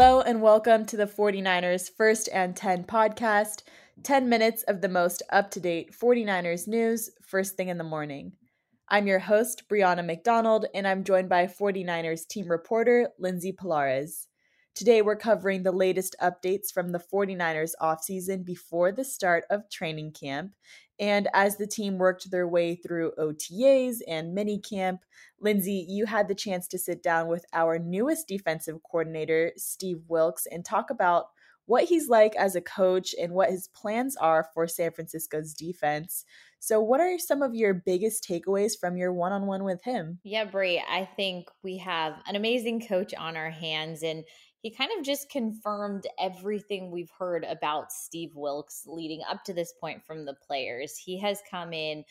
Hello and welcome to the 49ers First and 10 podcast. 10 minutes of the most up to date 49ers news first thing in the morning. I'm your host, Brianna McDonald, and I'm joined by 49ers team reporter, Lindsey Pallares. Today, we're covering the latest updates from the 49ers offseason before the start of training camp. And as the team worked their way through OTAs and minicamp, Lindsey, you had the chance to sit down with our newest defensive coordinator, Steve Wilks, and talk about what he's like as a coach and what his plans are for San Francisco's defense. So, what are some of your biggest takeaways from your one on one with him? Yeah, Brie, I think we have an amazing coach on our hands. And he kind of just confirmed everything we've heard about Steve Wilks leading up to this point from the players. He has come in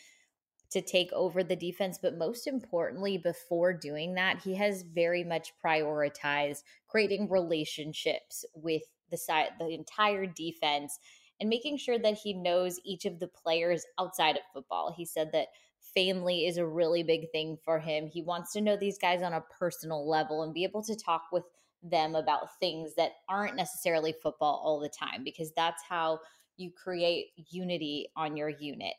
to take over the defense, but most importantly, before doing that, he has very much prioritized creating relationships with the side, the entire defense, and making sure that he knows each of the players outside of football. He said that family is a really big thing for him. He wants to know these guys on a personal level and be able to talk with them about things that aren't necessarily football all the time because that's how you create unity on your unit.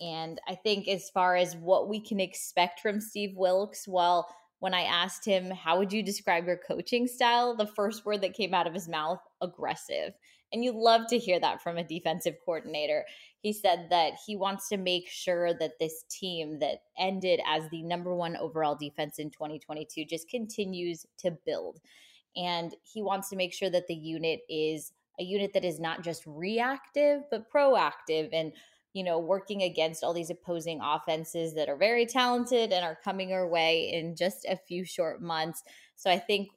And I think as far as what we can expect from Steve Wilks, well, when I asked him, How would you describe your coaching style? The first word that came out of his mouth, aggressive. And you love to hear that from a defensive coordinator. He said that he wants to make sure that this team that ended as the number one overall defense in 2022 just continues to build and he wants to make sure that the unit is a unit that is not just reactive but proactive and you know working against all these opposing offenses that are very talented and are coming our way in just a few short months. So i think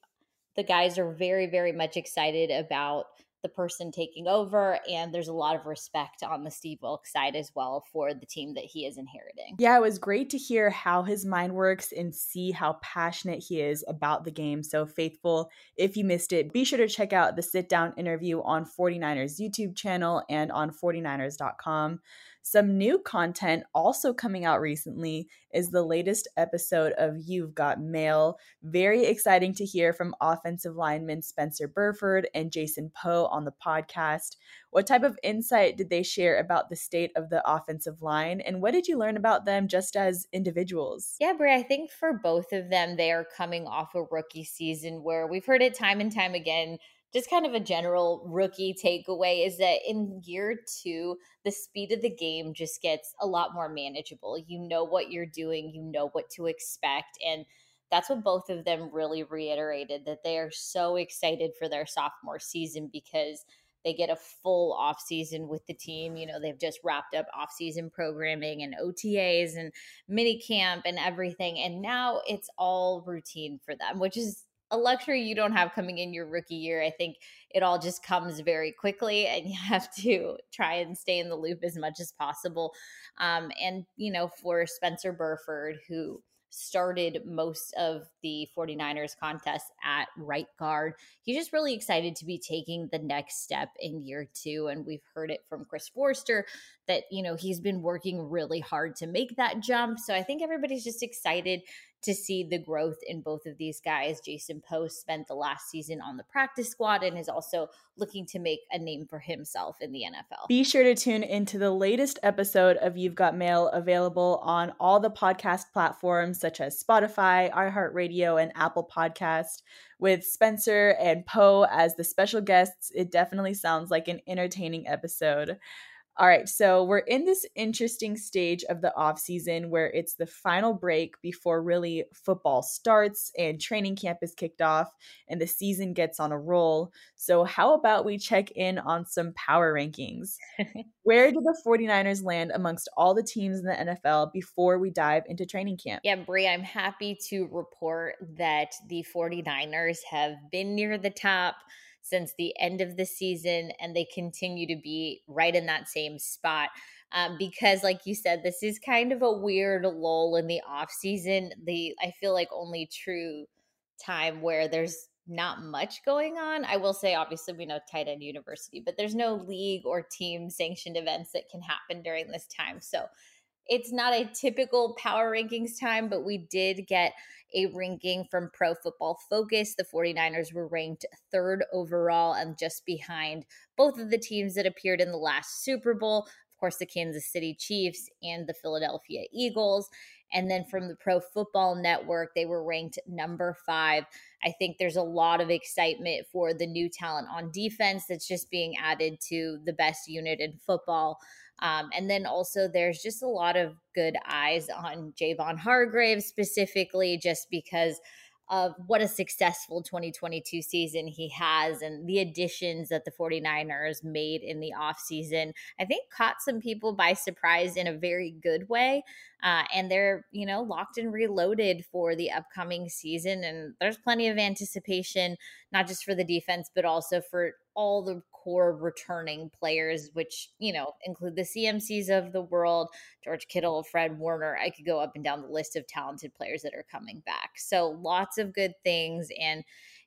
the guys are very very much excited about the person taking over. And there's a lot of respect on the Steve Wilks side as well for the team that he is inheriting. Yeah, it was great to hear how his mind works and see how passionate he is about the game. So faithful. If you missed it, be sure to check out the sit down interview on 49ers YouTube channel and on 49ers.com. Some new content also coming out recently is the latest episode of You've Got Mail. Very exciting to hear from offensive lineman Spencer Burford and Jason Poe on the podcast. What type of insight did they share about the state of the offensive line, and what did you learn about them just as individuals? Yeah, Brie, I think for both of them, they are coming off a rookie season where we've heard it time and time again just kind of a general rookie takeaway is that in year two, the speed of the game just gets a lot more manageable. You know what you're doing, you know what to expect. And that's what both of them really reiterated that they are so excited for their sophomore season because they get a full off season with the team. You know, they've just wrapped up off season programming and OTAs and mini camp and everything. And now it's all routine for them, which is a luxury you don't have coming in your rookie year. I think it all just comes very quickly and you have to try and stay in the loop as much as possible. Um, and, you know, for Spencer Burford, who started most of the 49ers contest at right guard. He's just really excited to be taking the next step in year two. And we've heard it from Chris Foerster that, you know, he's been working really hard to make that jump. So I think everybody's just excited to see the growth in both of these guys. Jason Poe spent the last season on the practice squad and is also looking to make a name for himself in the NFL. Be sure to tune into the latest episode of You've Got Mail available on all the podcast platforms such as Spotify, iHeartRadio, and Apple Podcast. With Spencer and Poe as the special guests, it definitely sounds like an entertaining episode. All right, so we're in this interesting stage of the off season where it's the final break before really football starts and training camp is kicked off and the season gets on a roll. So how about we check in on some power rankings? where did the 49ers land amongst all the teams in the NFL before we dive into training camp? Yeah, Brie, I'm happy to report that the 49ers have been near the top since the end of the season, and they continue to be right in that same spot. Um, because, like you said, this is kind of a weird lull in the off season. The I feel like only true time where there's not much going on. I will say, obviously, we know tight end university, but there's no league or team sanctioned events that can happen during this time. So it's not a typical power rankings time, but we did get a ranking from Pro Football Focus. The 49ers were ranked third overall and just behind both of the teams that appeared in the last Super Bowl. Of course, the Kansas City Chiefs and the Philadelphia Eagles. And then from the Pro Football Network, they were ranked number five. I think there's a lot of excitement for the new talent on defense that's just being added to the best unit in football. Um, and then also, there's just a lot of good eyes on Javon Hargrave specifically, just because of what a successful 2022 season he has and the additions that the 49ers made in the offseason, I think caught some people by surprise in a very good way. Uh, and they're, you know, locked and reloaded for the upcoming season. And there's plenty of anticipation, not just for the defense, but also for all the core returning players, which, you know, include the CMCs of the world, George Kittle, Fred Warner. I could go up and down the list of talented players that are coming back. So lots of good things. And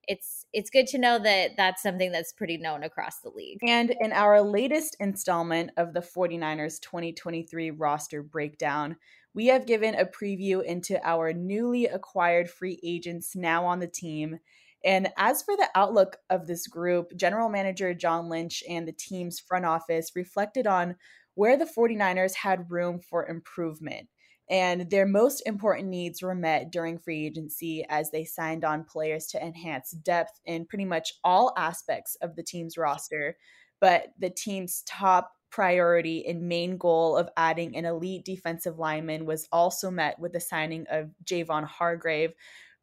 it's it's good to know that that's something that's pretty known across the league. And in our latest installment of the 49ers 2023 roster breakdown, we have given a preview into our newly acquired free agents now on the team and as for the outlook of this group, General Manager John Lynch and the team's front office reflected on where the 49ers had room for improvement. And their most important needs were met during free agency as they signed on players to enhance depth in pretty much all aspects of the team's roster. But the team's top priority and main goal of adding an elite defensive lineman was also met with the signing of Javon Hargrave,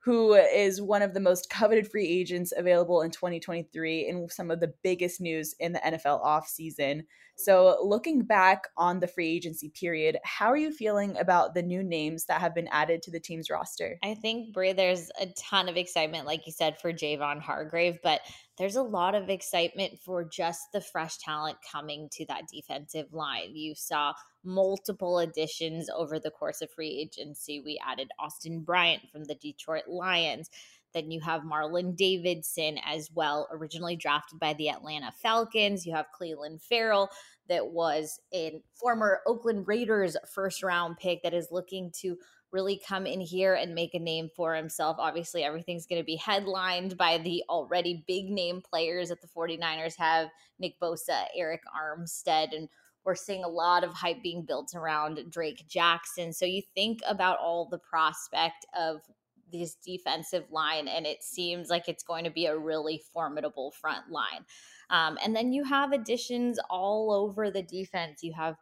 who is one of the most coveted free agents available in 2023 and some of the biggest news in the NFL offseason. So, looking back on the free agency period, how are you feeling about the new names that have been added to the team's roster? I think, Brie, there's a ton of excitement, like you said, for Javon Hargrave, but there's a lot of excitement for just the fresh talent coming to that defensive line. You saw multiple additions over the course of free agency. We added Austin Bryant from the Detroit Lions. Then you have Marlon Davidson as well, originally drafted by the Atlanta Falcons. You have Clelin Ferrell, that was a former Oakland Raiders first round pick that is looking to really come in here and make a name for himself. Obviously, everything's going to be headlined by the already big name players that the 49ers have Nick Bosa, Arik Armstead, and we're seeing a lot of hype being built around Drake Jackson. So you think about all the prospect of this defensive line, and it seems like it's going to be a really formidable front line. Um, and then you have additions all over the defense. You have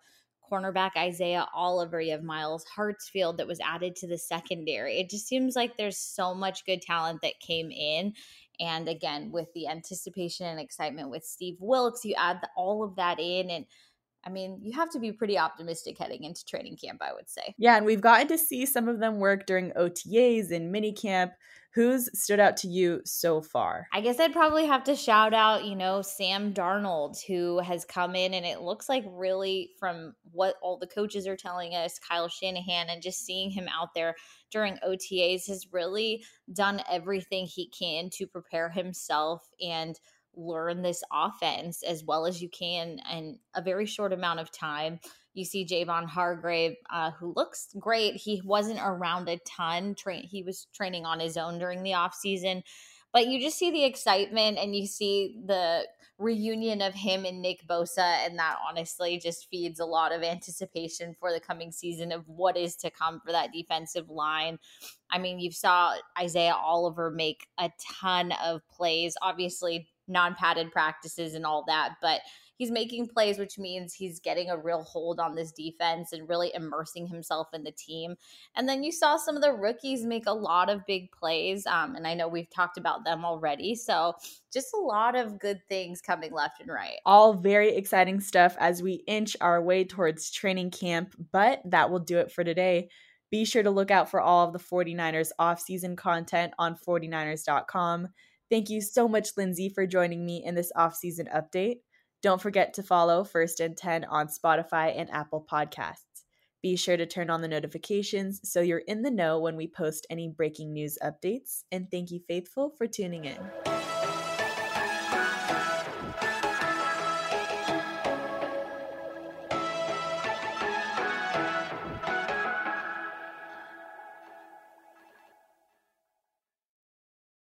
cornerback Isaiah Oliver, you have Myles Hartsfield that was added to the secondary. It just seems like there's so much good talent that came in. And again, with the anticipation and excitement with Steve Wilks, you add all of that in and I mean, you have to be pretty optimistic heading into training camp, I would say. Yeah, and we've gotten to see some of them work during OTAs and minicamp. Who's stood out to you so far? I guess I'd probably have to shout out, you know, Sam Darnold, who has come in and it looks like really from what all the coaches are telling us, Kyle Shanahan, and just seeing him out there during OTAs has really done everything he can to prepare himself and learn this offense as well as you can in a very short amount of time. You see Javon Hargrave, uh, who looks great. He wasn't around a ton. Train he was training on his own during the off season, but you just see the excitement and you see the reunion of him and Nick Bosa, and that honestly just feeds a lot of anticipation for the coming season of what is to come for that defensive line. I mean, you saw Isaiah Oliver make a ton of plays. Obviously, non padded practices and all that. But he's making plays, which means he's getting a real hold on this defense and really immersing himself in the team. And then you saw some of the rookies make a lot of big plays. Um, and I know we've talked about them already. So just a lot of good things coming left and right. All very exciting stuff as we inch our way towards training camp. But that will do it for today. Be sure to look out for all of the 49ers offseason content on 49ers.com. Thank you so much, Lindsey, for joining me in this off-season update. Don't forget to follow First and 10 on Spotify and Apple Podcasts. Be sure to turn on the notifications so you're in the know when we post any breaking news updates. And thank you, Faithful, for tuning in.